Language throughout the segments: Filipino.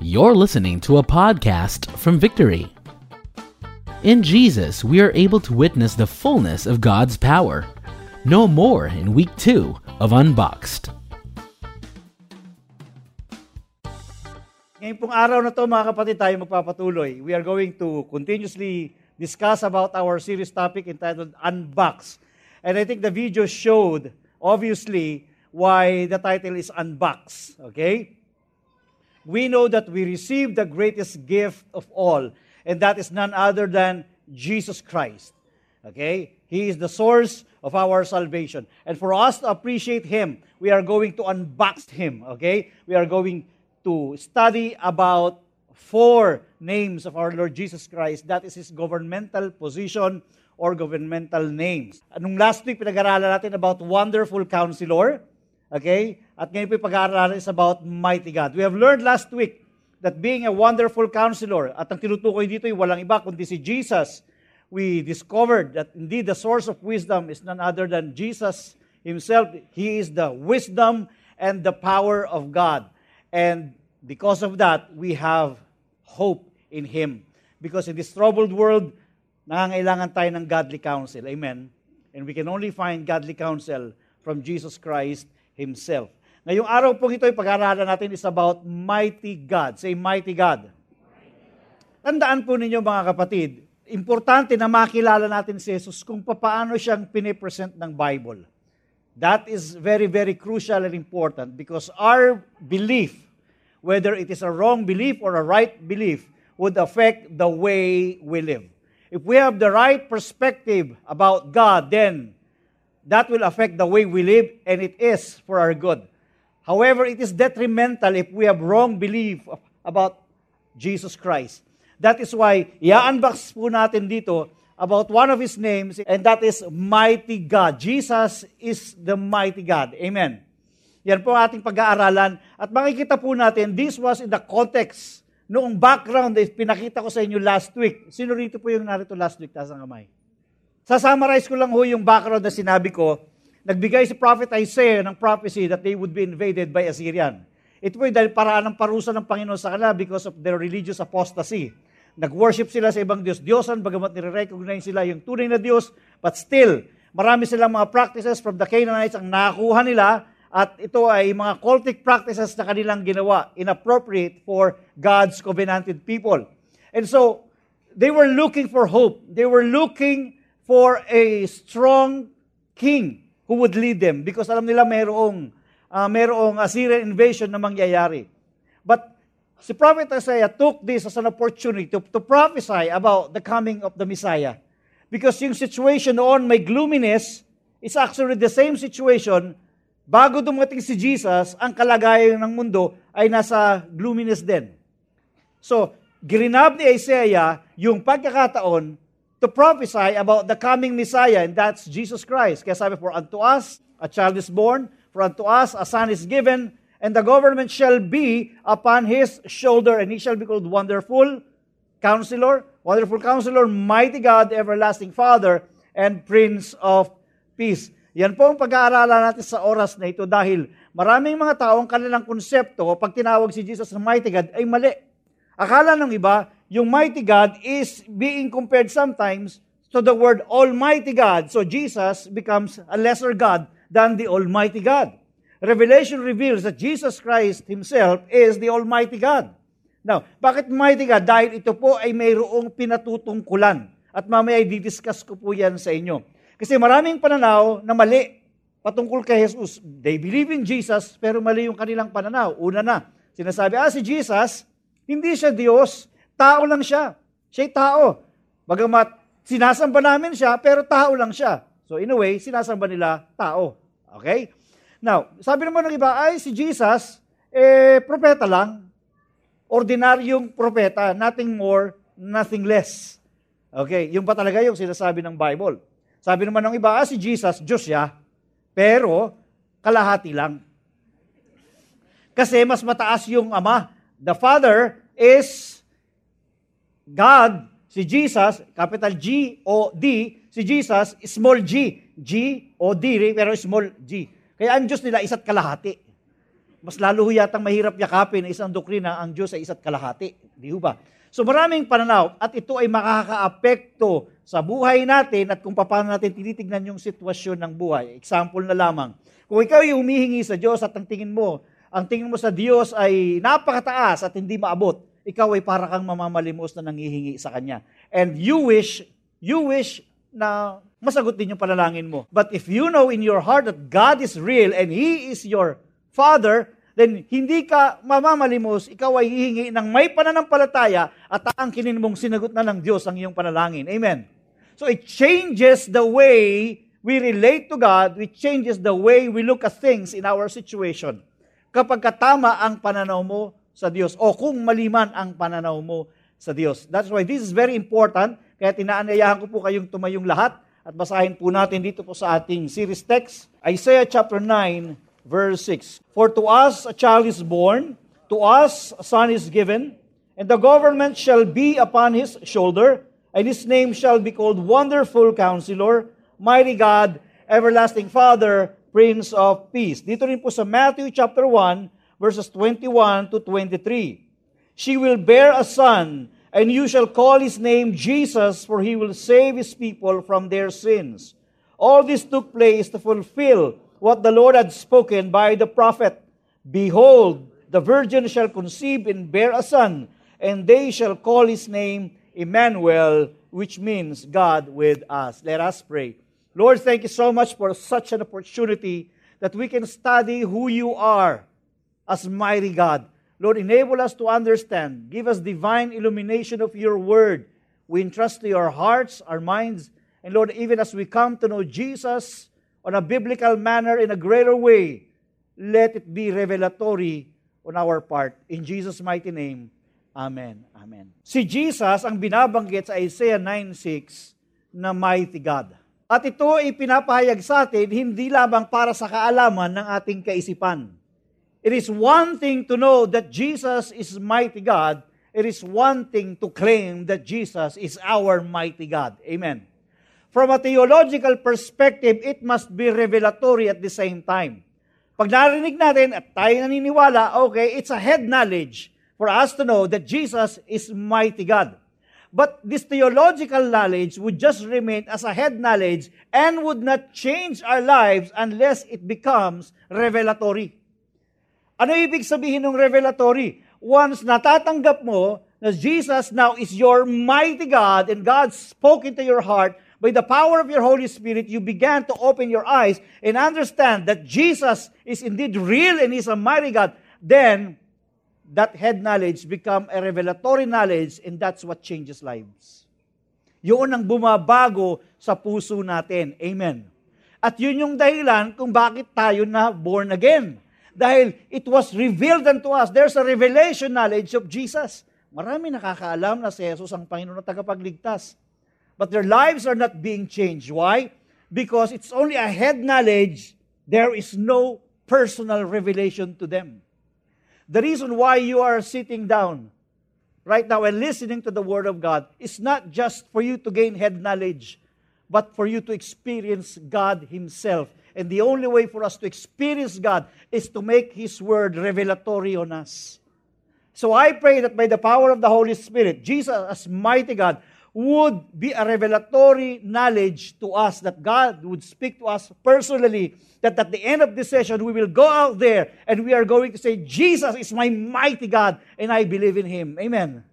You're listening to a podcast from Victory. In Jesus, we are able to witness the fullness of God's power. No more in week two of Unboxed. Ngayon pong araw na to mga kapatid tayo magpapatuloy. We are going to continuously discuss about our series topic entitled Unbox. And I think the video showed, obviously, why the title is Unbox. Okay? We know that we receive the greatest gift of all, and that is none other than Jesus Christ. Okay? He is the source of our salvation. And for us to appreciate Him, we are going to unbox Him. Okay? We are going to study about four names of our Lord Jesus Christ. That is His governmental position or governmental names. Anong last week, pinag-aralan natin about Wonderful Counselor. Okay? At ngayon po pag-aaralan is about mighty God. We have learned last week that being a wonderful counselor, at ang tinutukoy dito ay walang iba kundi si Jesus, we discovered that indeed the source of wisdom is none other than Jesus himself. He is the wisdom and the power of God. And because of that, we have hope in Him. Because in this troubled world, nangangailangan tayo ng godly counsel. Amen? And we can only find godly counsel from Jesus Christ Himself. Ngayong araw pong ito, pag-aaralan natin is about mighty God. Say, mighty God. Tandaan po ninyo mga kapatid, importante na makilala natin si Jesus kung paano siyang pinipresent ng Bible. That is very, very crucial and important because our belief, whether it is a wrong belief or a right belief, would affect the way we live. If we have the right perspective about God, then that will affect the way we live, and it is for our good. However, it is detrimental if we have wrong belief about Jesus Christ. That is why, i-unbox po natin dito about one of His names, and that is Mighty God. Jesus is the Mighty God. Amen. Yan po ating pag-aaralan. At makikita po natin, this was in the context noong background na pinakita ko sa inyo last week. Sino rito po yung narito last week? Taas ang kamay. Sa-summarize ko lang ho yung background na sinabi ko. Nagbigay si Prophet Isaiah ng prophecy that they would be invaded by Assyrian. Ito po dahil paraan ng parusa ng Panginoon sa kanila because of their religious apostasy. Nag-worship sila sa ibang Diyos-Diyosan, bagamat nire-recognize sila yung tunay na Diyos, but still, marami silang mga practices from the Canaanites ang nakuha nila at ito ay mga cultic practices na kanilang ginawa, inappropriate for God's covenanted people. And so, they were looking for hope. They were looking for a strong king who would lead them because alam nila mayroong uh, mayroong Assyrian invasion na mangyayari. But si Prophet Isaiah took this as an opportunity to, to prophesy about the coming of the Messiah. Because yung situation noon may gloominess, is actually the same situation bago dumating si Jesus, ang kalagayan ng mundo ay nasa gloominess din. So, girinab ni Isaiah yung pagkakataon to prophesy about the coming Messiah, and that's Jesus Christ. Kaya sabi, for unto us a child is born, for unto us a son is given, and the government shall be upon his shoulder, and he shall be called Wonderful Counselor, Wonderful Counselor, Mighty God, Everlasting Father, and Prince of Peace. Yan po ang pag-aaralan natin sa oras na ito dahil maraming mga tao ang kanilang konsepto pag tinawag si Jesus na Mighty God ay mali. Akala ng iba, yung mighty God is being compared sometimes to the word Almighty God. So Jesus becomes a lesser God than the Almighty God. Revelation reveals that Jesus Christ Himself is the Almighty God. Now, bakit mighty God? Dahil ito po ay mayroong pinatutungkulan. At mamaya ay didiscuss ko po yan sa inyo. Kasi maraming pananaw na mali patungkol kay Jesus. They believe in Jesus, pero mali yung kanilang pananaw. Una na, sinasabi, ah, si Jesus, hindi siya Diyos, Tao lang siya. Siya'y tao. Bagamat sinasamba namin siya, pero tao lang siya. So in a way, sinasamba nila tao. Okay? Now, sabi naman ng iba, ay si Jesus, eh, propeta lang. Ordinaryong propeta, nothing more, nothing less. Okay, yung pa talaga yung sinasabi ng Bible. Sabi naman ng iba, ah, si Jesus, Diyos siya, pero kalahati lang. Kasi mas mataas yung Ama. The Father is God, si Jesus, capital G o D, si Jesus, small g. G o D, pero small g. Kaya ang Diyos nila isa't kalahati. mas lalo ho yatang mahirap yakapin na isang doktrina ang Diyos ay isa't kalahati. Di ba? So maraming pananaw at ito ay makakaapekto sa buhay natin at kung paano natin tinitignan yung sitwasyon ng buhay. Example na lamang. Kung ikaw ay humihingi sa Diyos at ang tingin mo, ang tingin mo sa Diyos ay napakataas at hindi maabot, ikaw ay para kang mamamalimos na nangihingi sa Kanya. And you wish, you wish na masagot din yung panalangin mo. But if you know in your heart that God is real and He is your Father, then hindi ka mamamalimos, ikaw ay hihingi ng may pananampalataya at aangkinin mong sinagot na ng Diyos ang iyong panalangin. Amen. So it changes the way we relate to God, it changes the way we look at things in our situation. Kapag katama ang pananaw mo sa Diyos o kung maliman ang pananaw mo sa Diyos. That's why this is very important. Kaya tinaanayahan ko po kayong tumayong lahat at basahin po natin dito po sa ating series text, Isaiah chapter 9, verse 6. For to us a child is born, to us a son is given, and the government shall be upon his shoulder, and his name shall be called Wonderful Counselor, Mighty God, Everlasting Father, Prince of Peace. Dito rin po sa Matthew chapter 1, verses 21 to 23. She will bear a son, and you shall call his name Jesus, for he will save his people from their sins. All this took place to fulfill what the Lord had spoken by the prophet Behold, the virgin shall conceive and bear a son, and they shall call his name Emmanuel, which means God with us. Let us pray. Lord, thank you so much for such an opportunity that we can study who you are as mighty God. Lord, enable us to understand. Give us divine illumination of your word. We entrust to your hearts, our minds, and Lord, even as we come to know Jesus, on a biblical manner in a greater way, let it be revelatory on our part. In Jesus' mighty name, Amen. Amen. Si Jesus ang binabanggit sa Isaiah 9.6 na mighty God. At ito ay pinapahayag sa atin hindi lamang para sa kaalaman ng ating kaisipan. It is one thing to know that Jesus is mighty God. It is one thing to claim that Jesus is our mighty God. Amen. From a theological perspective, it must be revelatory at the same time. Pag narinig natin at tayo naniniwala, okay, it's a head knowledge for us to know that Jesus is mighty God. But this theological knowledge would just remain as a head knowledge and would not change our lives unless it becomes revelatory. Ano ibig sabihin ng revelatory? Once natatanggap mo na Jesus now is your mighty God and God spoke into your heart, by the power of your Holy Spirit, you began to open your eyes and understand that Jesus is indeed real and is a mighty God, then that head knowledge become a revelatory knowledge and that's what changes lives. Yun ang bumabago sa puso natin. Amen. At yun yung dahilan kung bakit tayo na born again. Dahil it was revealed unto us. There's a revelation knowledge of Jesus. Marami nakakaalam na si Jesus ang Panginoon na tagapagligtas but their lives are not being changed. Why? Because it's only a head knowledge, there is no personal revelation to them. The reason why you are sitting down right now and listening to the Word of God is not just for you to gain head knowledge, but for you to experience God Himself. And the only way for us to experience God is to make His Word revelatory on us. So I pray that by the power of the Holy Spirit, Jesus, as mighty God, would be a revelatory knowledge to us that God would speak to us personally. That at the end of this session, we will go out there and we are going to say, Jesus is my mighty God and I believe in Him. Amen.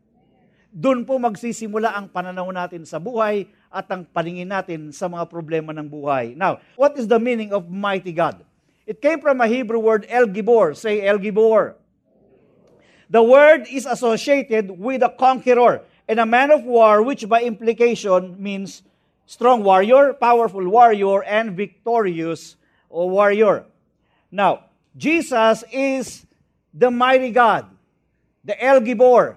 Doon po magsisimula ang pananaw natin sa buhay at ang paningin natin sa mga problema ng buhay. Now, what is the meaning of mighty God? It came from a Hebrew word, El Gibor. Say El Gibor. The word is associated with a conqueror and a man of war, which by implication means strong warrior, powerful warrior, and victorious warrior. Now, Jesus is the mighty God, the El Gibor.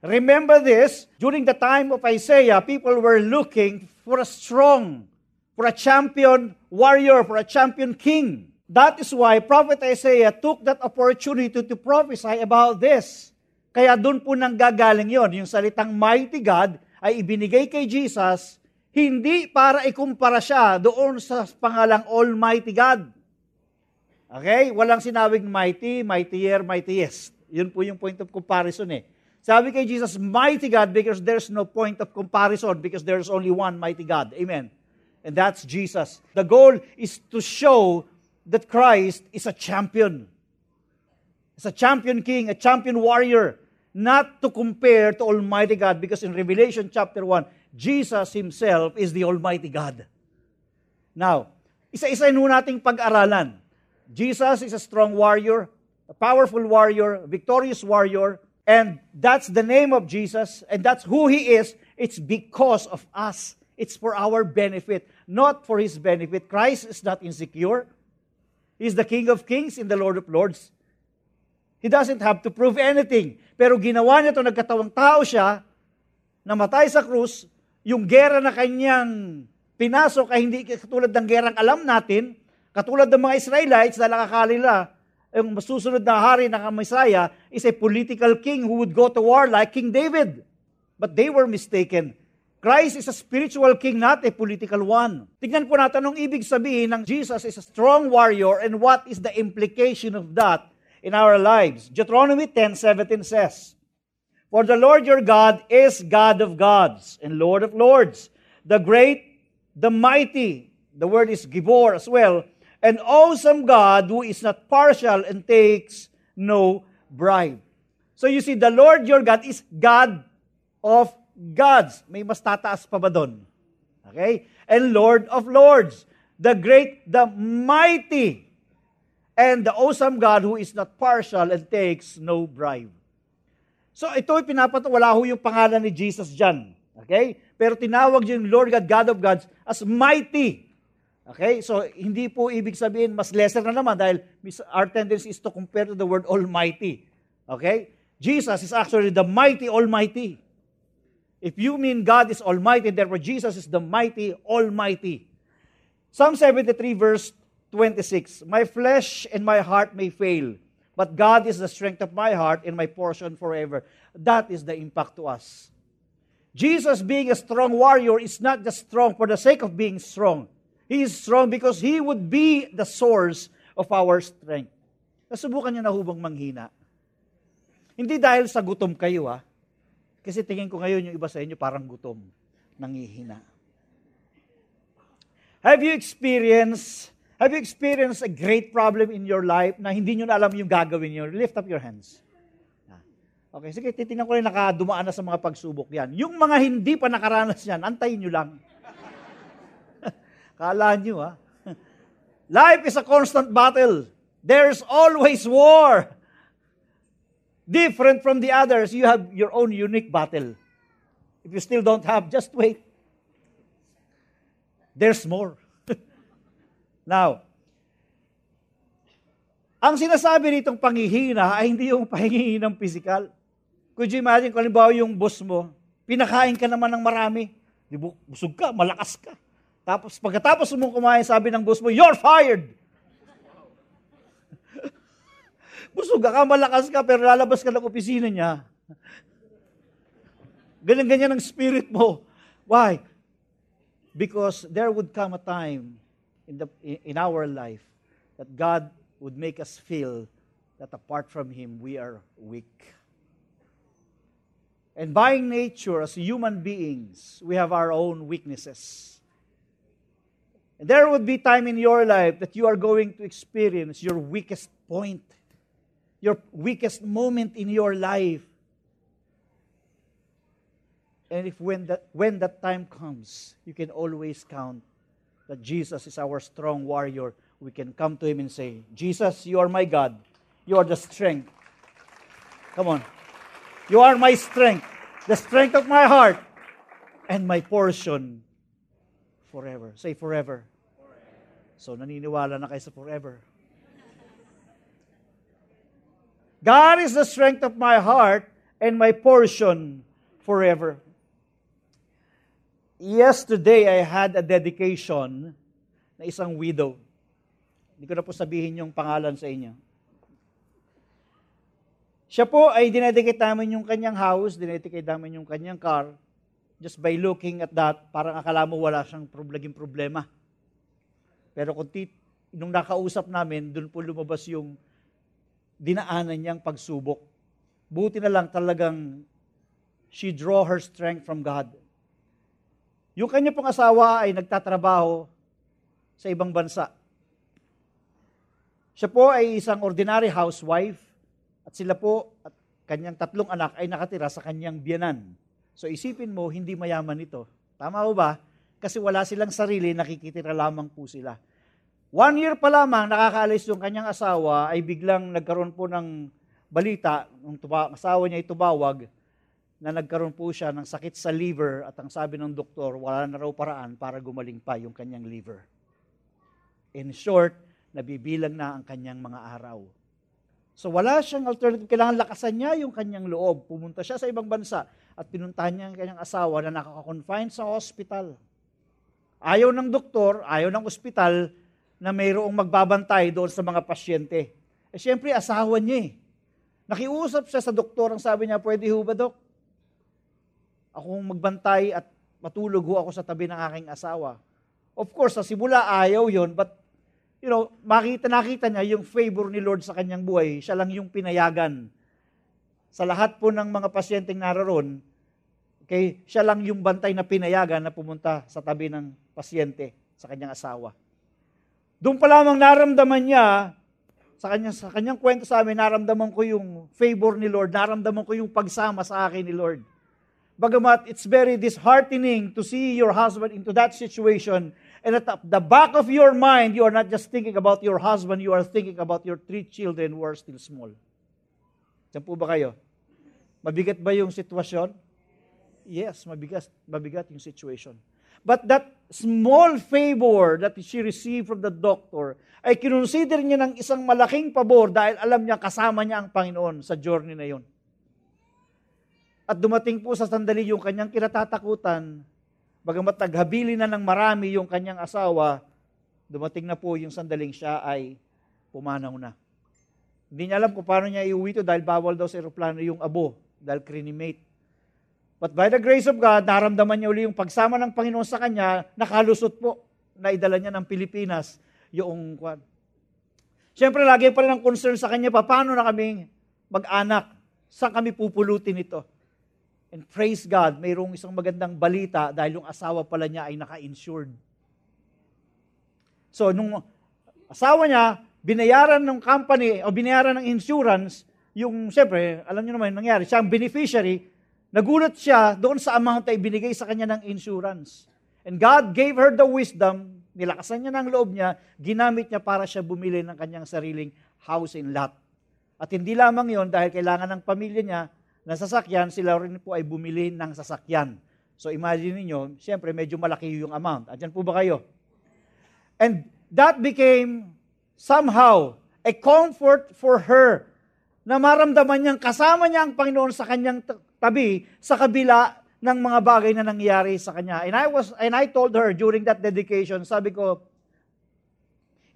Remember this, during the time of Isaiah, people were looking for a strong, for a champion warrior, for a champion king. That is why Prophet Isaiah took that opportunity to, prophesy about this. Kaya doon po nang gagaling yon, yung salitang mighty God ay ibinigay kay Jesus, hindi para ikumpara siya doon sa pangalang Almighty God. Okay? Walang sinabing mighty, mightier, mightiest. Yun po yung point of comparison eh. Sabi kay Jesus, mighty God because there's no point of comparison because there's only one mighty God. Amen. And that's Jesus. The goal is to show that Christ is a champion. He's a champion king, a champion warrior. Not to compare to Almighty God because in Revelation chapter 1, Jesus Himself is the Almighty God. Now, isa-isa nun nating pag-aralan. Jesus is a strong warrior, a powerful warrior, victorious warrior, and that's the name of Jesus, and that's who He is. It's because of us. It's for our benefit, not for His benefit. Christ is not insecure. He's the King of Kings and the Lord of Lords. He doesn't have to prove anything. Pero ginawa niya ito, nagkatawang tao siya, namatay sa krus, yung gera na kanyang pinasok ay hindi katulad ng gerang alam natin, katulad ng mga Israelites na nakakalila, yung masusunod na hari ng Messiah is a political king who would go to war like King David. But they were mistaken. Christ is a spiritual king, not a political one. Tignan po natin anong ibig sabihin ng Jesus is a strong warrior and what is the implication of that in our lives. Deuteronomy 10:17 says, For the Lord your God is God of gods and Lord of lords, the great, the mighty, the word is Gibor as well, an awesome God who is not partial and takes no bribe. So you see, the Lord your God is God of gods. May mas tataas pa ba doon? Okay? And Lord of lords. The great, the mighty, and the awesome God who is not partial and takes no bribe. So ito ay pinapat wala ho yung pangalan ni Jesus dyan. Okay? Pero tinawag yung Lord God, God of gods as mighty. Okay? So hindi po ibig sabihin mas lesser na naman dahil our tendency is to compare to the word almighty. Okay? Jesus is actually the mighty almighty. If you mean God is almighty, therefore Jesus is the mighty almighty. Psalm 73 verse 26, My flesh and my heart may fail, but God is the strength of my heart and my portion forever. That is the impact to us. Jesus being a strong warrior is not just strong for the sake of being strong. He is strong because He would be the source of our strength. Nasubukan niyo na hubang manghina. Hindi dahil sa gutom kayo ha. Kasi tingin ko ngayon yung iba sa inyo parang gutom, nangihina. Have you experienced Have you experienced a great problem in your life na hindi nyo na alam yung gagawin nyo? Lift up your hands. Okay, sige, titingnan ko rin nakadumaan na sa mga pagsubok yan. Yung mga hindi pa nakaranas yan, antayin nyo lang. Kala nyo, ha? Life is a constant battle. There's always war. Different from the others, you have your own unique battle. If you still don't have, just wait. There's more. Now, ang sinasabi nitong pangihina ay hindi yung pahingi ng physical. Could you imagine kung yung boss mo, pinakain ka naman ng marami, busog ka, malakas ka. Tapos pagkatapos mo kumain, sabi ng boss mo, you're fired! busog ka, malakas ka, pero lalabas ka ng opisina niya. Ganyan-ganyan ang spirit mo. Why? Because there would come a time in, the, in our life that God would make us feel that apart from Him, we are weak. And by nature, as human beings, we have our own weaknesses. And there would be time in your life that you are going to experience your weakest point, your weakest moment in your life. And if when that, when that time comes, you can always count that Jesus is our strong warrior we can come to Him and say, Jesus, you are my God. You are the strength. Come on. You are my strength, the strength of my heart, and my portion forever. Say forever. So naniniwala na kayo sa forever. God is the strength of my heart and my portion forever. Yesterday, I had a dedication na isang widow. Hindi ko na po sabihin yung pangalan sa inyo. Siya po ay dinedicate namin yung kanyang house, dinedicate namin yung kanyang car. Just by looking at that, parang akala mo wala siyang naging problema. Pero kung nung nakausap namin, doon po lumabas yung dinaanan niyang pagsubok. Buti na lang talagang she draw her strength from God. Yung kanya pong asawa ay nagtatrabaho sa ibang bansa. Siya po ay isang ordinary housewife at sila po at kanyang tatlong anak ay nakatira sa kanyang biyanan. So isipin mo, hindi mayaman ito. Tama ho ba? Kasi wala silang sarili, nakikitira lamang po sila. One year pa lamang nakakaalis yung kanyang asawa ay biglang nagkaroon po ng balita, nung tuba, asawa niya ay tubawag, na nagkaroon po siya ng sakit sa liver at ang sabi ng doktor, wala na raw paraan para gumaling pa yung kanyang liver. In short, nabibilang na ang kanyang mga araw. So wala siyang alternative. Kailangan lakasan niya yung kanyang loob. Pumunta siya sa ibang bansa at pinuntahan niya ang kanyang asawa na nakaka-confine sa hospital. Ayaw ng doktor, ayaw ng ospital na mayroong magbabantay doon sa mga pasyente. Eh siyempre, asawa niya eh. Nakiusap siya sa doktor, ang sabi niya, pwede ho ba, dok? Akong magbantay at matulog ho ako sa tabi ng aking asawa. Of course, sa simula ayaw yon but you know, makita nakita niya yung favor ni Lord sa kanyang buhay. Siya lang yung pinayagan. Sa lahat po ng mga pasyenteng naroon, okay, siya lang yung bantay na pinayagan na pumunta sa tabi ng pasyente sa kanyang asawa. Doon pa lamang naramdaman niya, sa kanyang, sa kanyang kwento sa amin, naramdaman ko yung favor ni Lord, naramdaman ko yung pagsama sa akin ni Lord. Bagamat it's very disheartening to see your husband into that situation, and at the back of your mind, you are not just thinking about your husband, you are thinking about your three children who are still small. Diyan po ba kayo? Mabigat ba yung sitwasyon? Yes, mabigat, mabigat yung situation. But that small favor that she received from the doctor ay kinonsider niya ng isang malaking pabor dahil alam niya kasama niya ang Panginoon sa journey na yon. At dumating po sa sandali yung kanyang kinatatakutan, bagamat naghabili na ng marami yung kanyang asawa, dumating na po yung sandaling siya ay pumanaw na. Hindi niya alam kung paano niya iuwi ito dahil bawal daw sa aeroplano yung abo, dahil crinimate. But by the grace of God, naramdaman niya uli yung pagsama ng Panginoon sa kanya, nakalusot po, na idala niya ng Pilipinas yung kwan. Siyempre, lagi pa rin ang concern sa kanya, paano na kami mag-anak? Saan kami pupulutin ito? And praise God, mayroong isang magandang balita dahil yung asawa pala niya ay naka-insured. So, nung asawa niya, binayaran ng company o binayaran ng insurance, yung, siyempre, alam niyo naman yung nangyari, siya ang beneficiary, Nagulat siya doon sa amount ay binigay sa kanya ng insurance. And God gave her the wisdom, nilakasan niya ng loob niya, ginamit niya para siya bumili ng kanyang sariling house and lot. At hindi lamang yon dahil kailangan ng pamilya niya ng sasakyan, sila rin po ay bumili ng sasakyan. So imagine niyo, siyempre medyo malaki yung amount. Andiyan po ba kayo? And that became somehow a comfort for her na maramdaman niyang kasama niya ang Panginoon sa kanyang tabi sa kabila ng mga bagay na nangyari sa kanya. And I was and I told her during that dedication, sabi ko,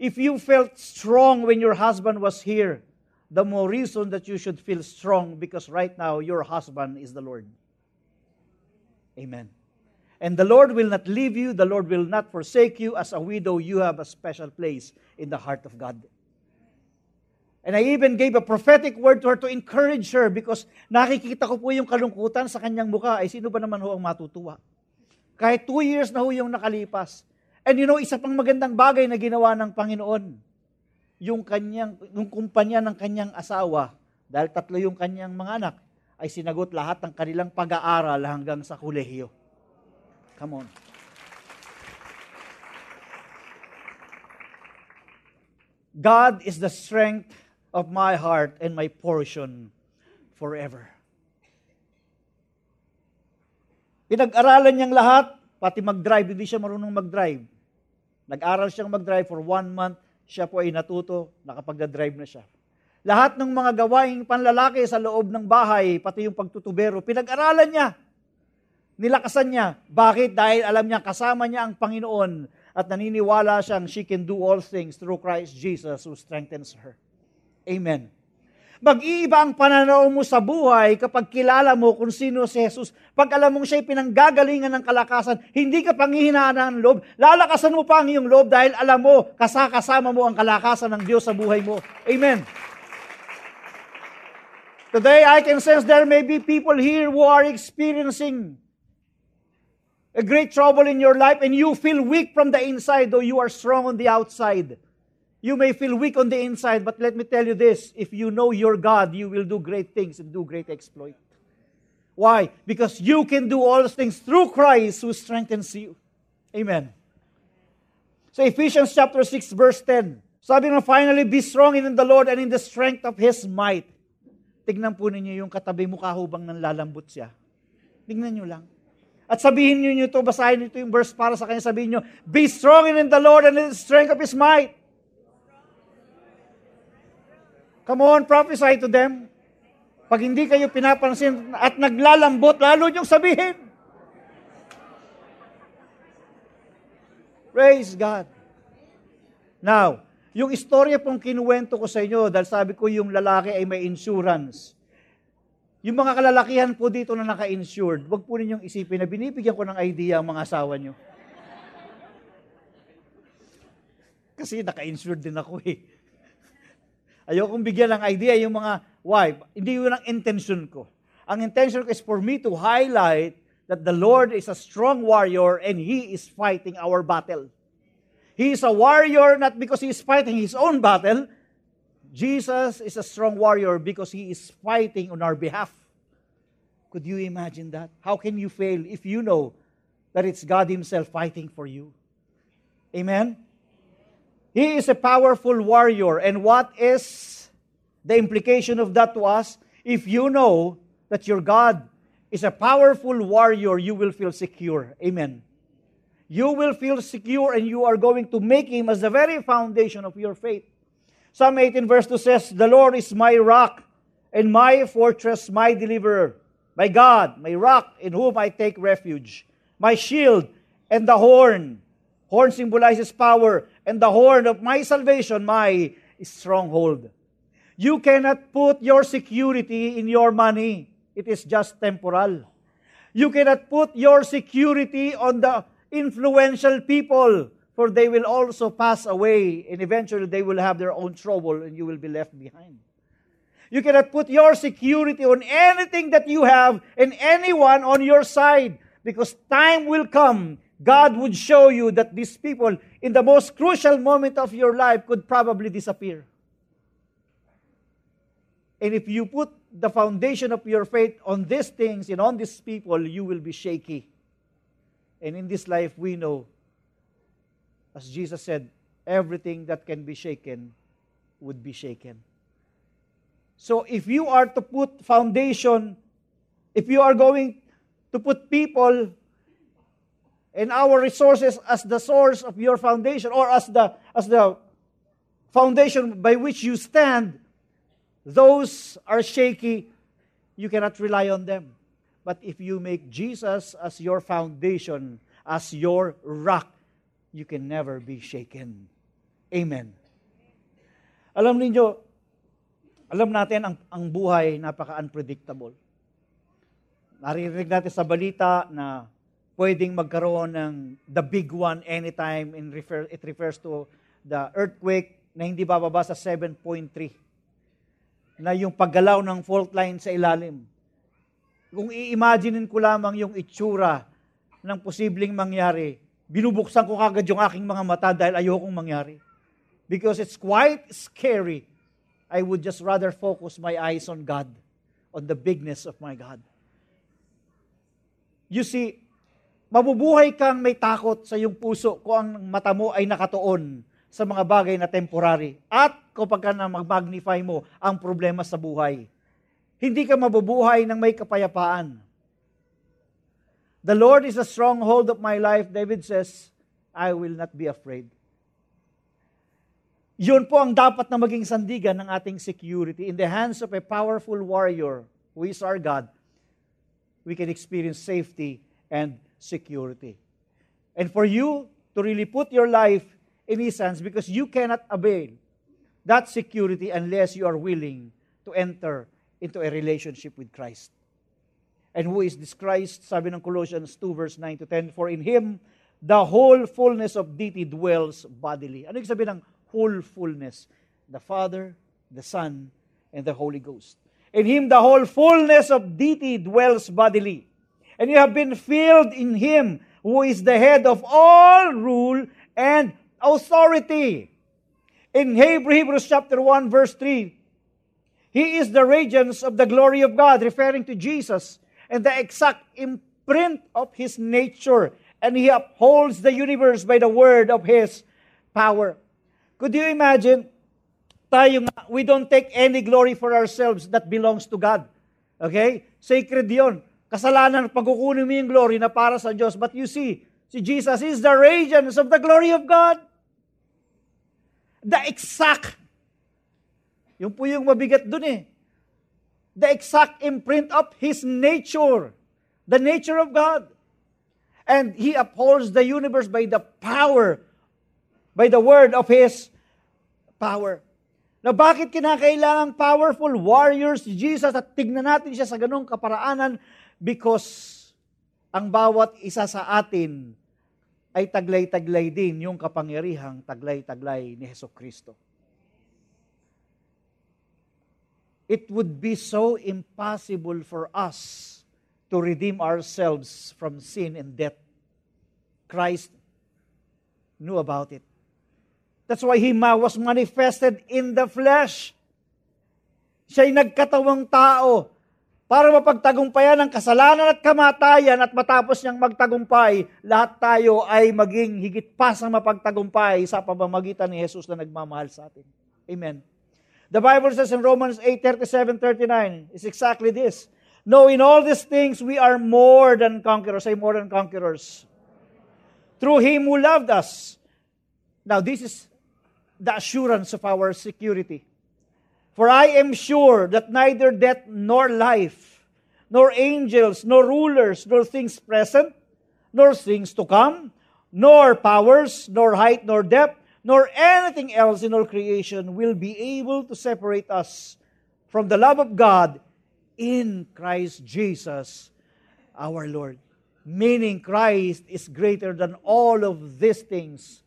if you felt strong when your husband was here, the more reason that you should feel strong because right now your husband is the Lord. Amen. And the Lord will not leave you, the Lord will not forsake you. As a widow, you have a special place in the heart of God. And I even gave a prophetic word to her to encourage her because nakikita ko po yung kalungkutan sa kanyang mukha. Ay, sino ba naman ho ang matutuwa? Kahit two years na ho yung nakalipas. And you know, isa pang magandang bagay na ginawa ng Panginoon, yung kanyang, yung kumpanya ng kanyang asawa, dahil tatlo yung kanyang mga anak, ay sinagot lahat ng kanilang pag-aaral hanggang sa kolehiyo. Come on. God is the strength of my heart and my portion forever. Pinag-aralan niyang lahat, pati mag-drive, hindi siya marunong mag-drive. Nag-aral siyang mag-drive for one month, siya po ay natuto, nakapag-drive na siya. Lahat ng mga gawaing panlalaki sa loob ng bahay, pati yung pagtutubero, pinag-aralan niya. Nilakasan niya. Bakit? Dahil alam niya kasama niya ang Panginoon at naniniwala siyang she can do all things through Christ Jesus who strengthens her. Amen. Mag-iiba ang pananaw mo sa buhay kapag kilala mo kung sino si Jesus. Pag alam mong siya'y pinanggagalingan ng kalakasan, hindi ka panghihinaan ng loob. Lalakasan mo pa ang iyong loob dahil alam mo, kasakasama mo ang kalakasan ng Diyos sa buhay mo. Amen. Today, I can sense there may be people here who are experiencing a great trouble in your life and you feel weak from the inside though you are strong on the outside. You may feel weak on the inside, but let me tell you this if you know your God, you will do great things and do great exploit. Why? Because you can do all things through Christ who strengthens you. Amen. So Ephesians chapter 6 verse 10. Sabi nga, finally, be strong in the Lord and in the strength of His might. Tignan po ninyo yung katabi mo kahubang ng lalambot siya. Tignan nyo lang. At sabihin niyo ito, basahin niyo ito yung verse para sa kanya, sabihin niyo, Be strong in the Lord and in the strength of His might. Come on, prophesy to them. Pag hindi kayo pinapansin at naglalambot, lalo niyong sabihin. Praise God. Now, yung istorya pong kinuwento ko sa inyo, dahil sabi ko yung lalaki ay may insurance. Yung mga kalalakihan po dito na naka-insured, wag po ninyong isipin na binibigyan ko ng idea ang mga asawa nyo. Kasi naka-insured din ako eh. Ayokong bigyan ng idea yung mga wife. Hindi yun ang intention ko. Ang intention ko is for me to highlight that the Lord is a strong warrior and He is fighting our battle. He is a warrior not because He is fighting His own battle. Jesus is a strong warrior because He is fighting on our behalf. Could you imagine that? How can you fail if you know that it's God Himself fighting for you? Amen? He is a powerful warrior. And what is the implication of that to us? If you know that your God is a powerful warrior, you will feel secure. Amen. You will feel secure and you are going to make Him as the very foundation of your faith. Psalm 18 verse 2 says, The Lord is my rock and my fortress, my deliverer, my God, my rock in whom I take refuge, my shield and the horn. Horn symbolizes power and the horn of my salvation, my stronghold. You cannot put your security in your money. It is just temporal. You cannot put your security on the influential people, for they will also pass away, and eventually they will have their own trouble, and you will be left behind. You cannot put your security on anything that you have and anyone on your side, because time will come God would show you that these people, in the most crucial moment of your life, could probably disappear. And if you put the foundation of your faith on these things and on these people, you will be shaky. And in this life, we know, as Jesus said, everything that can be shaken would be shaken. So if you are to put foundation, if you are going to put people and our resources as the source of your foundation or as the as the foundation by which you stand those are shaky. You cannot rely on them. But if you make Jesus as your foundation as your rock you can never be shaken. Amen. Alam niyo alam natin ang ang buhay napaka unpredictable naririnig natin sa balita na pwedeng magkaroon ng the big one anytime. In refer, it refers to the earthquake na hindi bababa sa 7.3 na yung paggalaw ng fault line sa ilalim. Kung i-imaginein ko lamang yung itsura ng posibleng mangyari, binubuksan ko kagad yung aking mga mata dahil ayokong mangyari. Because it's quite scary. I would just rather focus my eyes on God, on the bigness of my God. You see, mabubuhay kang may takot sa iyong puso kung ang mata mo ay nakatuon sa mga bagay na temporary. At kapag ka na mag-magnify mo ang problema sa buhay, hindi ka mabubuhay ng may kapayapaan. The Lord is a stronghold of my life, David says, I will not be afraid. Yun po ang dapat na maging sandigan ng ating security. In the hands of a powerful warrior, who is our God, we can experience safety and security. And for you to really put your life in His hands because you cannot avail that security unless you are willing to enter into a relationship with Christ. And who is this Christ? Sabi ng Colossians 2 verse 9 to 10, For in Him the whole fullness of deity dwells bodily. Ano yung sabi ng whole fullness? The Father, the Son, and the Holy Ghost. In Him the whole fullness of deity dwells bodily. And you have been filled in Him, who is the head of all rule and authority. In Hebrews chapter 1 verse 3, He is the radiance of the glory of God, referring to Jesus, and the exact imprint of His nature. And He upholds the universe by the word of His power. Could you imagine? We don't take any glory for ourselves that belongs to God. Okay? Sacred yon. Kasalanan, pagkukunin mo yung glory na para sa Diyos. But you see, si Jesus is the radiance of the glory of God. The exact yung po yung mabigat dun eh. The exact imprint of His nature. The nature of God. And He upholds the universe by the power, by the word of His power. Na bakit kinakailangan powerful warriors si Jesus at tignan natin siya sa ganong kaparaanan? Because ang bawat isa sa atin ay taglay-taglay din yung kapangyarihang taglay-taglay ni Heso Kristo. it would be so impossible for us to redeem ourselves from sin and death. Christ knew about it. That's why He was manifested in the flesh. Siya'y nagkatawang tao para mapagtagumpayan ang kasalanan at kamatayan at matapos niyang magtagumpay, lahat tayo ay maging higit pa sa mapagtagumpay sa pamamagitan ni Jesus na nagmamahal sa atin. Amen. The Bible says in Romans 8, 37, 39, is exactly this. No, in all these things we are more than conquerors. Say more than conquerors. Through Him who loved us. Now, this is the assurance of our security. For I am sure that neither death nor life, nor angels, nor rulers, nor things present, nor things to come, nor powers, nor height, nor depth, nor anything else in all creation will be able to separate us from the love of God in Christ Jesus our Lord. Meaning Christ is greater than all of these things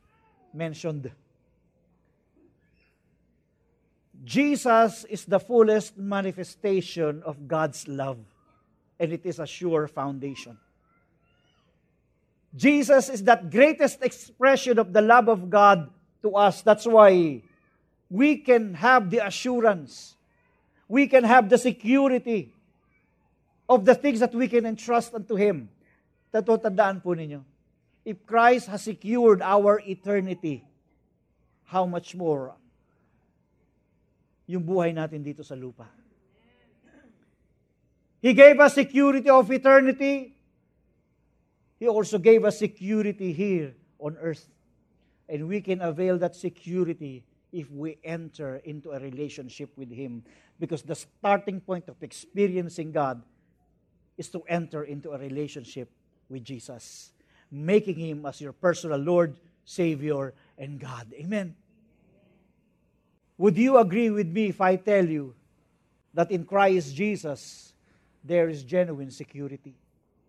mentioned. Jesus is the fullest manifestation of God's love, and it is a sure foundation. Jesus is that greatest expression of the love of God to us. That's why we can have the assurance, we can have the security of the things that we can entrust unto Him. Tatotandaan po ninyo. If Christ has secured our eternity, how much more yung buhay natin dito sa lupa. He gave us security of eternity. He also gave us security here on earth. And we can avail that security if we enter into a relationship with Him. Because the starting point of experiencing God is to enter into a relationship with Jesus, making Him as your personal Lord, Savior, and God. Amen. Would you agree with me if I tell you that in Christ Jesus, there is genuine security?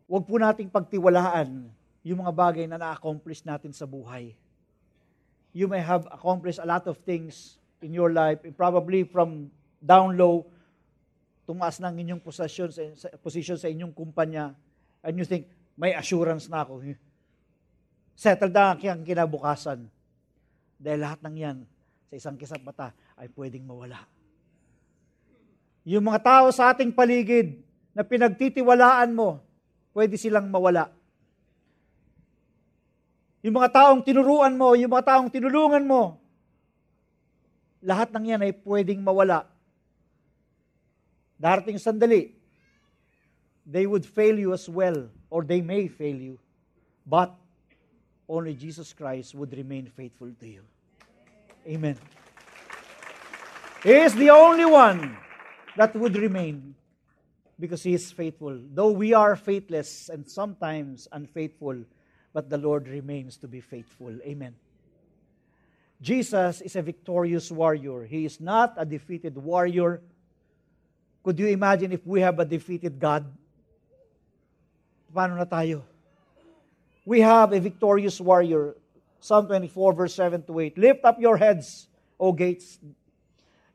Huwag po nating pagtiwalaan yung mga bagay na na-accomplish natin sa buhay you may have accomplished a lot of things in your life, probably from down low, tumaas ng inyong position sa, position sa inyong kumpanya, and you think, may assurance na ako. Settled na ang kinabukasan. Dahil lahat ng yan, sa isang kisap mata, ay pwedeng mawala. Yung mga tao sa ating paligid na pinagtitiwalaan mo, pwede silang mawala. Yung mga taong tinuruan mo, yung mga taong tinulungan mo, lahat ng yan ay pwedeng mawala. Darating sandali, they would fail you as well, or they may fail you. But only Jesus Christ would remain faithful to you. Amen. He is the only one that would remain because He is faithful. Though we are faithless and sometimes unfaithful, but the Lord remains to be faithful. Amen. Jesus is a victorious warrior. He is not a defeated warrior. Could you imagine if we have a defeated God? Paano na tayo? We have a victorious warrior. Psalm 24, verse 7 to 8. Lift up your heads, O gates,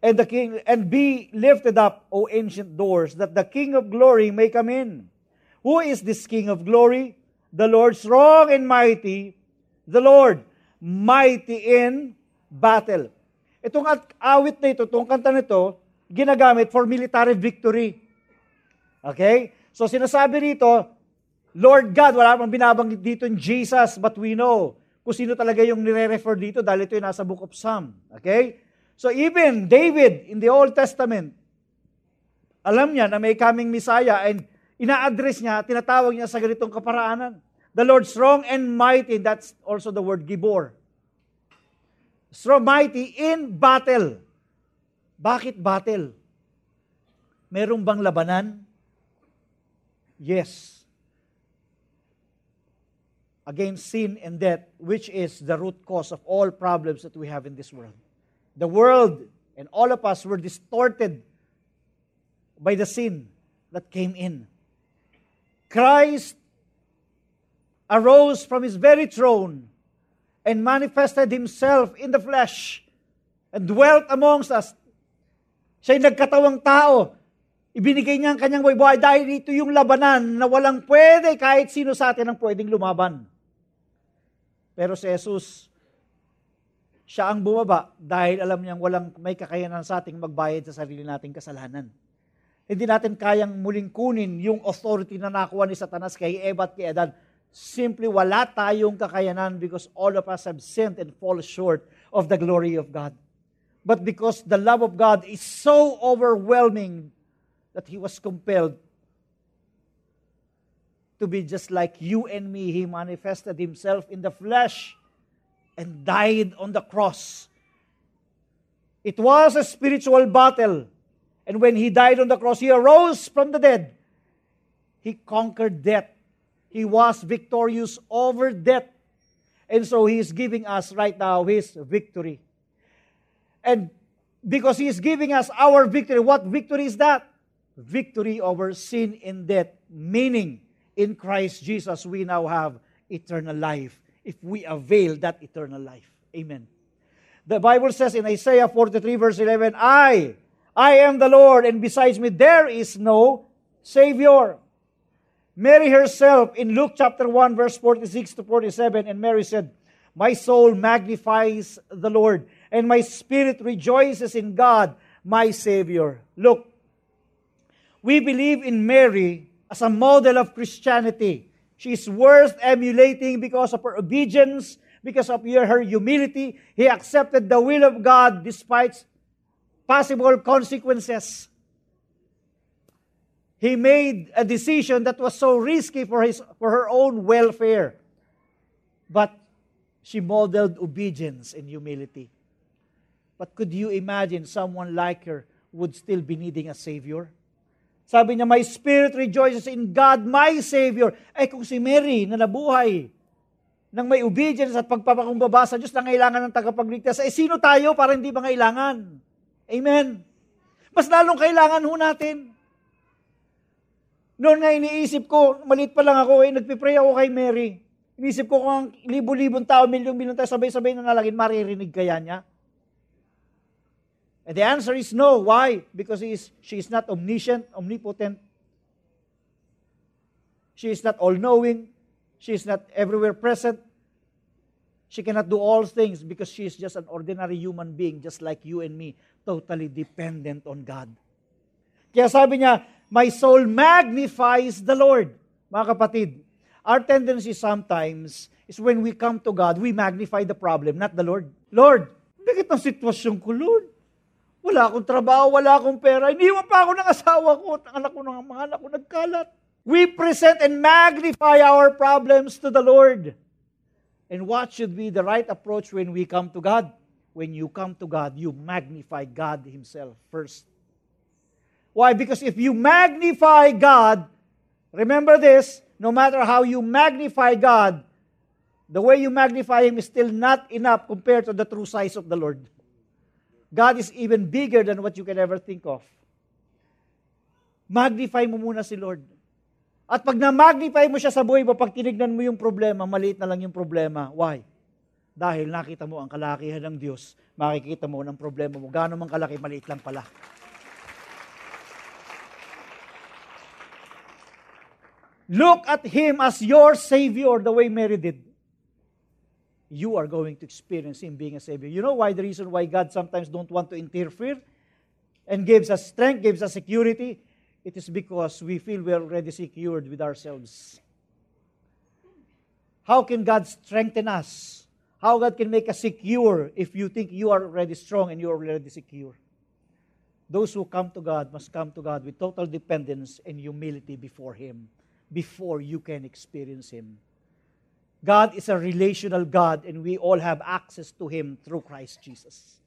and the king and be lifted up, O ancient doors, that the King of glory may come in. Who is this King of glory? The Lord strong and mighty, the Lord mighty in battle. Itong awit na ito, itong kanta nito, ginagamit for military victory. Okay? So sinasabi rito, Lord God, wala pang binabanggit dito in Jesus, but we know kung sino talaga yung nire-refer dito dahil ito yung nasa book of Psalm. Okay? So even David in the Old Testament, alam niya na may coming Messiah and ina-address niya, tinatawag niya sa ganitong kaparaanan. The Lord strong and mighty, that's also the word Gibor. Strong, mighty in battle. Bakit battle? Merong bang labanan? Yes against sin and death, which is the root cause of all problems that we have in this world. The world and all of us were distorted by the sin that came in. Christ arose from his very throne and manifested himself in the flesh and dwelt amongst us. Siya'y nagkatawang tao. Ibinigay niya ang kanyang buhay dahil ito yung labanan na walang pwede kahit sino sa atin ang pwedeng lumaban. Pero si Jesus, siya ang bumaba dahil alam niyang walang may kakayanan sa ating magbayad sa sarili nating kasalanan. Hindi natin kayang muling kunin yung authority na nakuha ni Satanas kay Eva at kay Adan. Simply wala tayong kakayanan because all of us have sinned and fall short of the glory of God. But because the love of God is so overwhelming that He was compelled to be just like you and me. He manifested himself in the flesh and died on the cross. It was a spiritual battle. And when he died on the cross, he arose from the dead. He conquered death. He was victorious over death. And so he is giving us right now his victory. And because he is giving us our victory, what victory is that? Victory over sin and death. Meaning, in Christ Jesus, we now have eternal life if we avail that eternal life. Amen. The Bible says in Isaiah 43, verse 11, I, I am the Lord, and besides me there is no Savior. Mary herself in Luke chapter 1, verse 46 to 47, and Mary said, My soul magnifies the Lord, and my spirit rejoices in God, my Savior. Look, we believe in Mary as a model of Christianity. She is worth emulating because of her obedience, because of her humility. He accepted the will of God despite possible consequences. He made a decision that was so risky for, his, for her own welfare. But she modeled obedience and humility. But could you imagine someone like her would still be needing a Savior? Sabi niya, my spirit rejoices in God, my Savior. Eh kung si Mary na nabuhay nang may obedience at pagpapakumbaba sa Diyos na kailangan ng tagapagligtas, eh sino tayo para hindi ba kailangan? Amen. Mas lalong kailangan ho natin. Noon nga iniisip ko, maliit pa lang ako, eh, nagpipray ako kay Mary. Iniisip ko kung ang libo-libong tao, milyong-milyong tao, sabay-sabay na nalagin, maririnig kaya niya? And the answer is no. Why? Because he is, she is not omniscient, omnipotent. She is not all knowing. She is not everywhere present. She cannot do all things because she is just an ordinary human being, just like you and me, totally dependent on God. Kaya sabi niya, My soul magnifies the Lord. Mga kapatid, our tendency sometimes is when we come to God, we magnify the problem, not the Lord. Lord, bakit ang sitwasyon ko, Lord? Wala akong trabaho, wala akong pera. Iniwan pa ako ng asawa ko at anak ko ng mga anak ko nagkalat. We present and magnify our problems to the Lord. And what should be the right approach when we come to God? When you come to God, you magnify God Himself first. Why? Because if you magnify God, remember this, no matter how you magnify God, the way you magnify Him is still not enough compared to the true size of the Lord. God is even bigger than what you can ever think of. Magnify mo muna si Lord. At pag na-magnify mo siya sa buhay mo, pag tinignan mo yung problema, maliit na lang yung problema. Why? Dahil nakita mo ang kalakihan ng Diyos, makikita mo ng problema mo. Gano'n mang kalaki, maliit lang pala. Look at Him as your Savior the way Mary did. You are going to experience Him being a Savior. You know why the reason why God sometimes don't want to interfere and gives us strength, gives us security? It is because we feel we're already secured with ourselves. How can God strengthen us? How God can make us secure if you think you are already strong and you are already secure? Those who come to God must come to God with total dependence and humility before Him before you can experience Him. God is a relational God, and we all have access to Him through Christ Jesus.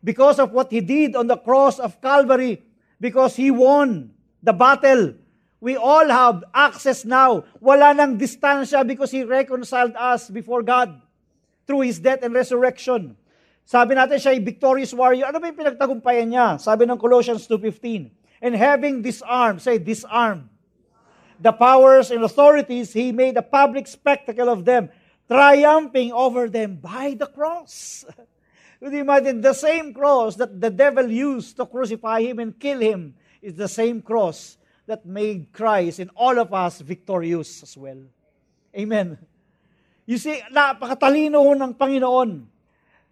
Because of what He did on the cross of Calvary, because He won the battle, we all have access now. Wala nang distansya because He reconciled us before God through His death and resurrection. Sabi natin siya ay victorious warrior. Ano ba yung pinagtagumpayan niya? Sabi ng Colossians 2.15, And having disarmed, say disarmed, the powers and authorities, he made a public spectacle of them, triumphing over them by the cross. Would you imagine the same cross that the devil used to crucify him and kill him is the same cross that made Christ and all of us victorious as well. Amen. You see, napakatalino ng Panginoon.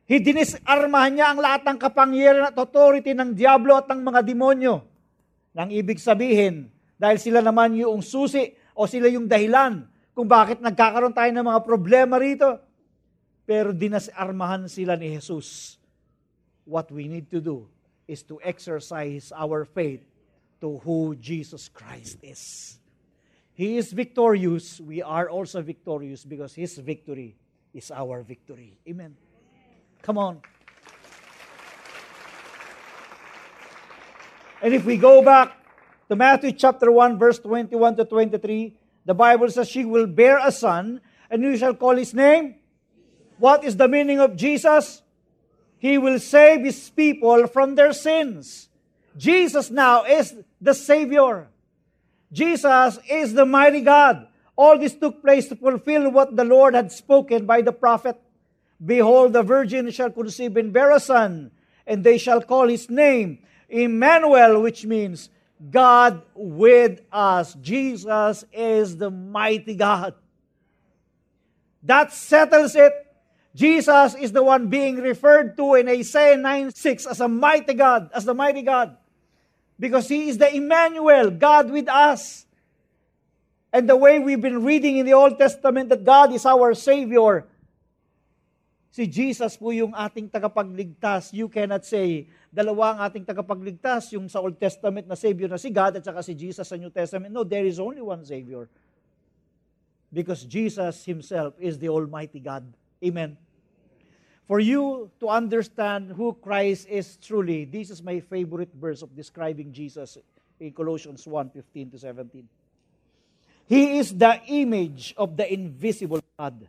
He dinisarmahan niya ang lahat ng kapangyarihan at authority ng Diablo at ng mga demonyo. Nang ibig sabihin, dahil sila naman yung susi o sila yung dahilan kung bakit nagkakaroon tayo ng mga problema rito. Pero dinasarmahan sila ni Jesus. What we need to do is to exercise our faith to who Jesus Christ is. He is victorious. We are also victorious because His victory is our victory. Amen. Come on. And if we go back to Matthew chapter 1, verse 21 to 23, the Bible says, She will bear a son, and you shall call his name. What is the meaning of Jesus? He will save his people from their sins. Jesus now is the Savior. Jesus is the mighty God. All this took place to fulfill what the Lord had spoken by the prophet. Behold, the virgin shall conceive and bear a son, and they shall call his name Emmanuel, which means God with us. Jesus is the mighty God. That settles it. Jesus is the one being referred to in Isaiah 9 6 as a mighty God, as the mighty God. Because he is the Emmanuel, God with us. And the way we've been reading in the Old Testament that God is our Savior, si Jesus po yung ating tagapagligtas. You cannot say, dalawa ang ating tagapagligtas, yung sa Old Testament na Savior na si God at saka si Jesus sa New Testament. No, there is only one Savior. Because Jesus Himself is the Almighty God. Amen. For you to understand who Christ is truly, this is my favorite verse of describing Jesus in Colossians 1 15 to 17. He is the image of the invisible God,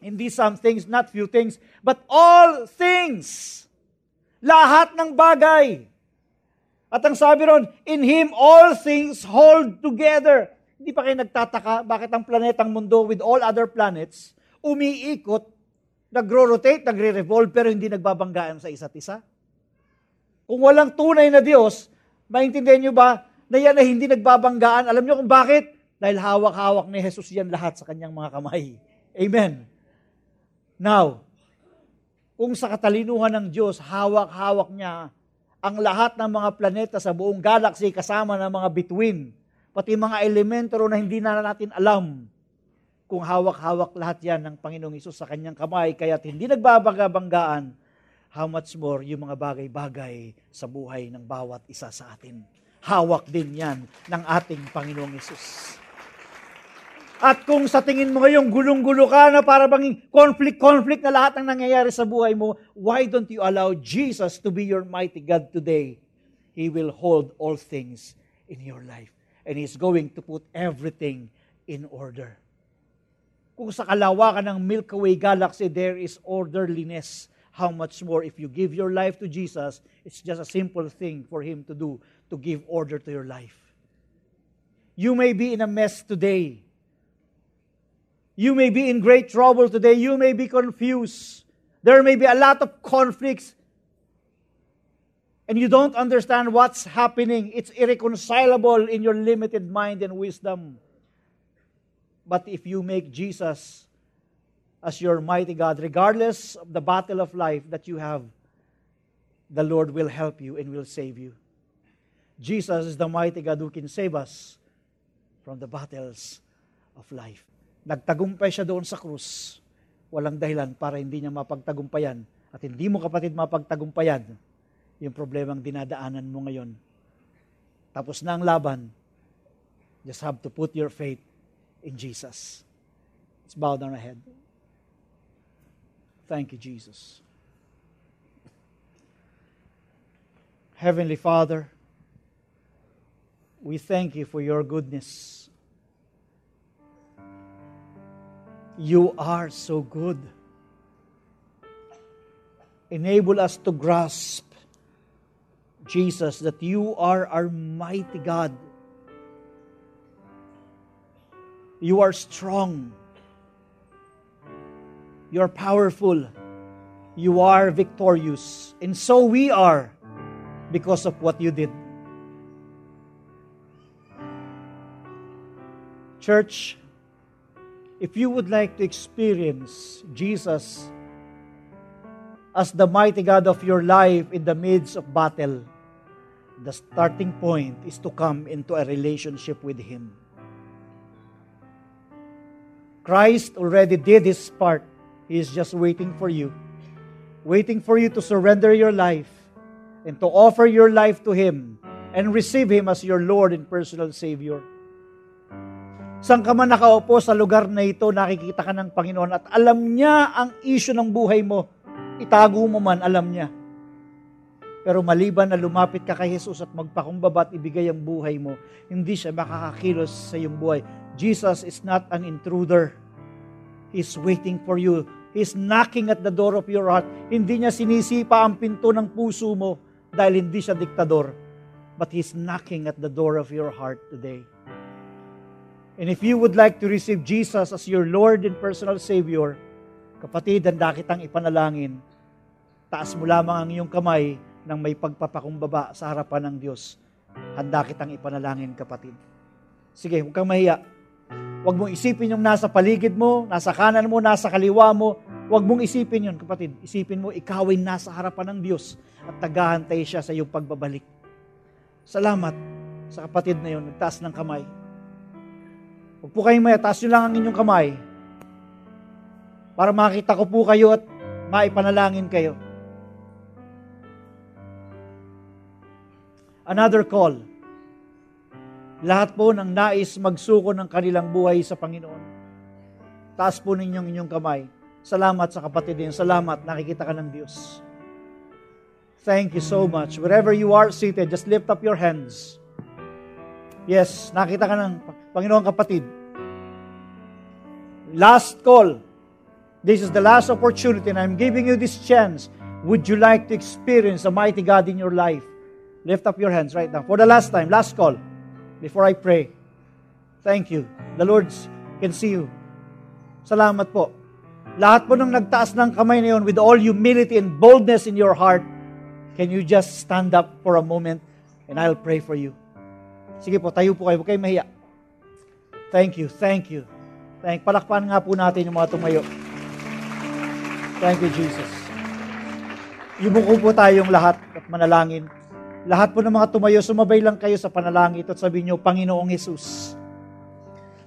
Hindi some things, not few things, but all things. Lahat ng bagay. At ang sabi ron, in Him all things hold together. Hindi pa kayo nagtataka bakit ang planetang mundo with all other planets umiikot, nagro-rotate, nagre-revolve, pero hindi nagbabanggaan sa isa't isa? Kung walang tunay na Diyos, maintindihan nyo ba na yan ay hindi nagbabanggaan? Alam nyo kung bakit? Dahil hawak-hawak ni Jesus yan lahat sa kanyang mga kamay. Amen. Now, kung sa katalinuhan ng Diyos, hawak-hawak niya ang lahat ng mga planeta sa buong galaxy kasama ng mga bituin, pati mga elemento na hindi na natin alam, kung hawak-hawak lahat yan ng Panginoong Isus sa kanyang kamay, kaya't hindi nagbabangga-banggaan, how much more yung mga bagay-bagay sa buhay ng bawat isa sa atin. Hawak din yan ng ating Panginoong Isus. At kung sa tingin mo ngayong gulong-gulo ka na para bang conflict-conflict na lahat ng nangyayari sa buhay mo, why don't you allow Jesus to be your mighty God today? He will hold all things in your life. And He's going to put everything in order. Kung sa kalawakan ng Milky Way galaxy, there is orderliness. How much more if you give your life to Jesus, it's just a simple thing for Him to do, to give order to your life. You may be in a mess today. You may be in great trouble today. You may be confused. There may be a lot of conflicts. And you don't understand what's happening. It's irreconcilable in your limited mind and wisdom. But if you make Jesus as your mighty God, regardless of the battle of life that you have, the Lord will help you and will save you. Jesus is the mighty God who can save us from the battles of life. Nagtagumpay siya doon sa krus. Walang dahilan para hindi niya mapagtagumpayan. At hindi mo kapatid mapagtagumpayan yung problemang dinadaanan mo ngayon. Tapos na ang laban. Just have to put your faith in Jesus. Let's bow down our head. Thank you, Jesus. Heavenly Father, we thank you for your goodness. You are so good. Enable us to grasp, Jesus, that you are our mighty God. You are strong. You are powerful. You are victorious. And so we are because of what you did. Church, if you would like to experience Jesus as the mighty God of your life in the midst of battle, the starting point is to come into a relationship with Him. Christ already did His part. He is just waiting for you, waiting for you to surrender your life and to offer your life to Him and receive Him as your Lord and personal Savior. Saan ka man nakaupo sa lugar na ito, nakikita ka ng Panginoon at alam niya ang issue ng buhay mo. Itago mo man, alam niya. Pero maliban na lumapit ka kay Jesus at magpakumbaba at ibigay ang buhay mo, hindi siya makakakilos sa iyong buhay. Jesus is not an intruder. He's waiting for you. He's knocking at the door of your heart. Hindi niya sinisipa ang pinto ng puso mo dahil hindi siya diktador. But He's knocking at the door of your heart today. And if you would like to receive Jesus as your Lord and personal Savior, kapatid, handa kitang ipanalangin. Taas mo lamang ang iyong kamay nang may pagpapakumbaba sa harapan ng Diyos. Handa kitang ipanalangin, kapatid. Sige, huwag kang mahiya. Huwag mong isipin yung nasa paligid mo, nasa kanan mo, nasa kaliwa mo. Huwag mong isipin yun, kapatid. Isipin mo, ikaw ay nasa harapan ng Diyos at tagahantay siya sa iyong pagbabalik. Salamat sa kapatid na yun, nagtaas ng kamay. Huwag po kayong maya, nyo lang ang inyong kamay para makita ko po kayo at maipanalangin kayo. Another call. Lahat po ng nais magsuko ng kanilang buhay sa Panginoon. Taas po ninyong inyong kamay. Salamat sa kapatid din. Salamat, nakikita ka ng Diyos. Thank you so much. Wherever you are seated, just lift up your hands. Yes, nakita ka ng Panginoon kapatid. Last call. This is the last opportunity and I'm giving you this chance. Would you like to experience a mighty God in your life? Lift up your hands right now. For the last time, last call, before I pray. Thank you. The Lord can see you. Salamat po. Lahat po nang nagtaas ng kamay na yun with all humility and boldness in your heart, can you just stand up for a moment and I'll pray for you. Sige po, tayo po kayo. Huwag kayong mahiya. Thank you, thank you. Thank, palakpan nga po natin yung mga tumayo. Thank you, Jesus. Yumuko po tayong lahat at manalangin. Lahat po ng mga tumayo, sumabay lang kayo sa panalangin at sabihin nyo, Panginoong Yesus,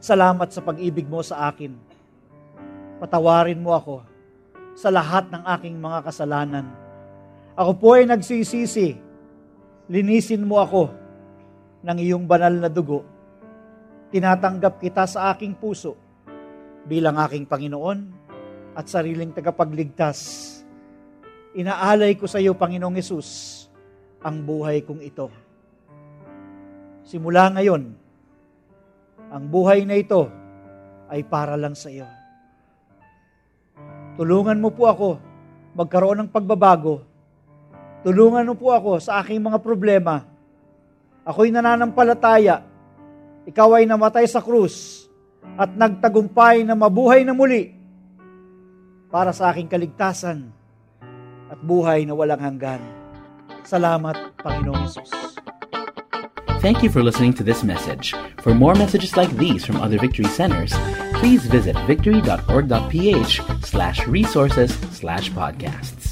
salamat sa pag-ibig mo sa akin. Patawarin mo ako sa lahat ng aking mga kasalanan. Ako po ay nagsisisi. Linisin mo ako ng iyong banal na dugo. Tinatanggap kita sa aking puso bilang aking Panginoon at sariling tagapagligtas. Inaalay ko sa iyo, Panginoong Yesus, ang buhay kong ito. Simula ngayon, ang buhay na ito ay para lang sa iyo. Tulungan mo po ako magkaroon ng pagbabago. Tulungan mo po ako sa aking mga problema. Ako'y nananampalataya. Ikaw ay namatay sa krus at nagtagumpay na mabuhay na muli para sa aking kaligtasan at buhay na walang hanggan. Salamat, Panginoong Yesus. Thank you for listening to this message. For more messages like these from other Victory Centers, please visit victory.org.ph slash resources slash podcasts.